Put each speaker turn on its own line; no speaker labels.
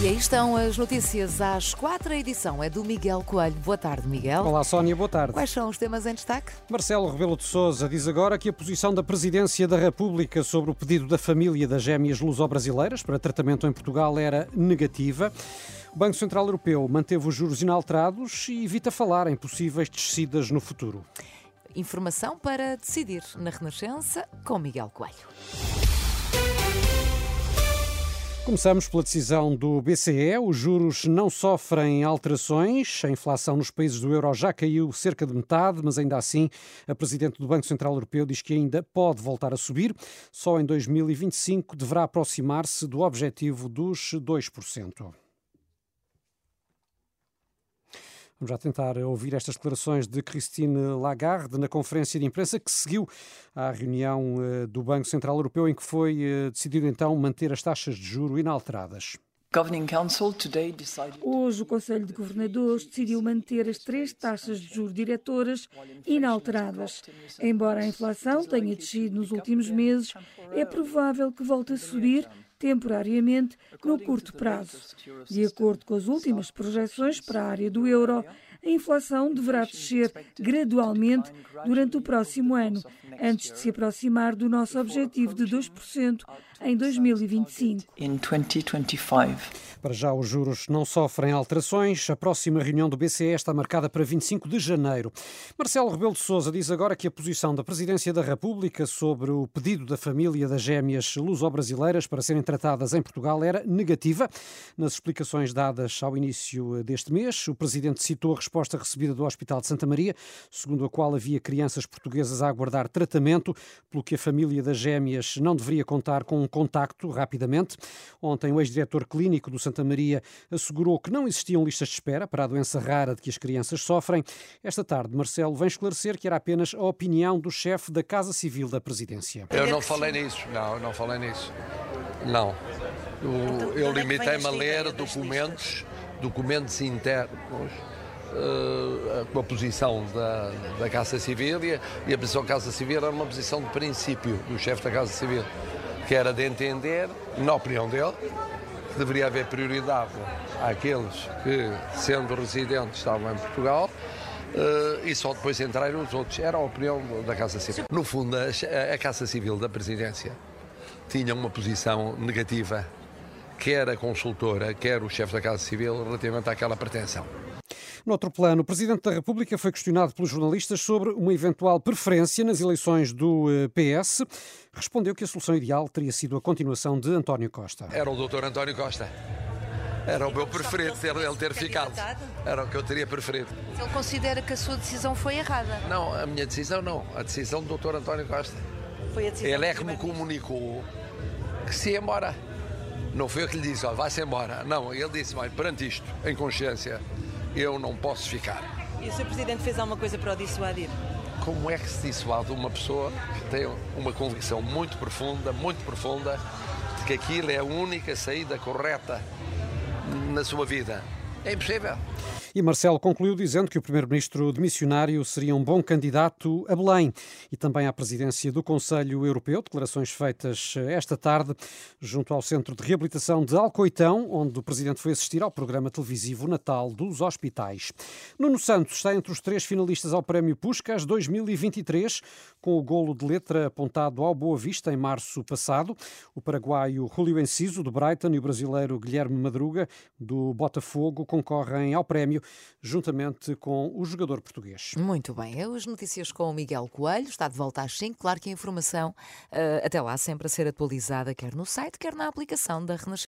E aí estão as notícias às quatro. A edição é do Miguel Coelho. Boa tarde, Miguel.
Olá, Sónia, boa tarde.
Quais são os temas em destaque?
Marcelo Rebelo de Sousa diz agora que a posição da Presidência da República sobre o pedido da família das gêmeas luso-brasileiras para tratamento em Portugal era negativa. O Banco Central Europeu manteve os juros inalterados e evita falar em possíveis descidas no futuro.
Informação para decidir na Renascença com Miguel Coelho.
Começamos pela decisão do BCE. Os juros não sofrem alterações. A inflação nos países do euro já caiu cerca de metade, mas ainda assim a Presidente do Banco Central Europeu diz que ainda pode voltar a subir. Só em 2025 deverá aproximar-se do objetivo dos 2%. Vamos já tentar ouvir estas declarações de Christine Lagarde na conferência de imprensa que seguiu à reunião eh, do Banco Central Europeu em que foi eh, decidido então manter as taxas de juro inalteradas.
Hoje, o Conselho de Governadores decidiu manter as três taxas de juros diretoras inalteradas. Embora a inflação tenha descido nos últimos meses, é provável que volte a subir temporariamente no curto prazo. De acordo com as últimas projeções para a área do euro, a inflação deverá descer gradualmente durante o próximo ano, antes de se aproximar do nosso objetivo de 2% em 2025.
Para já, os juros não sofrem alterações. A próxima reunião do BCE está marcada para 25 de janeiro. Marcelo Rebelo de Sousa diz agora que a posição da Presidência da República sobre o pedido da família das gêmeas luso-brasileiras para serem tratadas em Portugal era negativa. Nas explicações dadas ao início deste mês, o Presidente citou a resposta recebida do Hospital de Santa Maria, segundo a qual havia crianças portuguesas a aguardar tratamento, pelo que a família das gêmeas não deveria contar com um contacto rapidamente. Ontem, o ex-diretor clínico do Santa Maria assegurou que não existiam listas de espera para a doença rara de que as crianças sofrem. Esta tarde, Marcelo vem esclarecer que era apenas a opinião do chefe da Casa Civil da Presidência.
Eu não falei nisso, não, eu não falei nisso. Não. Eu, eu limitei-me a ler documentos, documentos internos uh, com a posição da, da Casa Civil e a, e a posição da Casa Civil era uma posição de princípio do chefe da Casa Civil, que era de entender, na opinião dele, que deveria haver prioridade àqueles que, sendo residentes, estavam em Portugal. Uh, e só depois entraram os outros. Era a opinião da Casa Civil. No fundo, a, a Casa Civil da Presidência tinha uma posição negativa, quer a consultora, quer o chefe da Casa Civil, relativamente àquela pretensão.
No outro plano, o Presidente da República foi questionado pelos jornalistas sobre uma eventual preferência nas eleições do PS. Respondeu que a solução ideal teria sido a continuação de António Costa.
Era o doutor António Costa. Era o meu preferido, ter, ele ter ficado. Era o que eu teria preferido.
Ele considera que a sua decisão foi errada?
Não, a minha decisão não. A decisão do doutor António Costa.
Foi a decisão
Ele é que me comunicou que se ia embora. Não foi eu que lhe disse, olha, vai-se embora. Não, ele disse, olha, perante isto, em consciência, eu não posso ficar.
E o Sr. Presidente fez alguma coisa para o dissuadir?
Como é que se dissuade uma pessoa que tem uma convicção muito profunda, muito profunda, de que aquilo é a única saída correta na sua vida? É impossível.
E Marcelo concluiu dizendo que o primeiro-ministro demissionário seria um bom candidato a Belém e também à presidência do Conselho Europeu. Declarações feitas esta tarde junto ao Centro de Reabilitação de Alcoitão, onde o presidente foi assistir ao programa televisivo Natal dos Hospitais. Nuno Santos está entre os três finalistas ao Prémio Puskas 2023, com o golo de letra apontado ao Boa Vista em março passado. O paraguaio Julio Enciso, do Brighton, e o brasileiro Guilherme Madruga, do Botafogo, concorrem ao prémio juntamente com o jogador português.
Muito bem. As notícias com o Miguel Coelho. Está de volta às 5. Claro que a informação uh, até lá sempre a ser atualizada, quer no site, quer na aplicação da Renascença.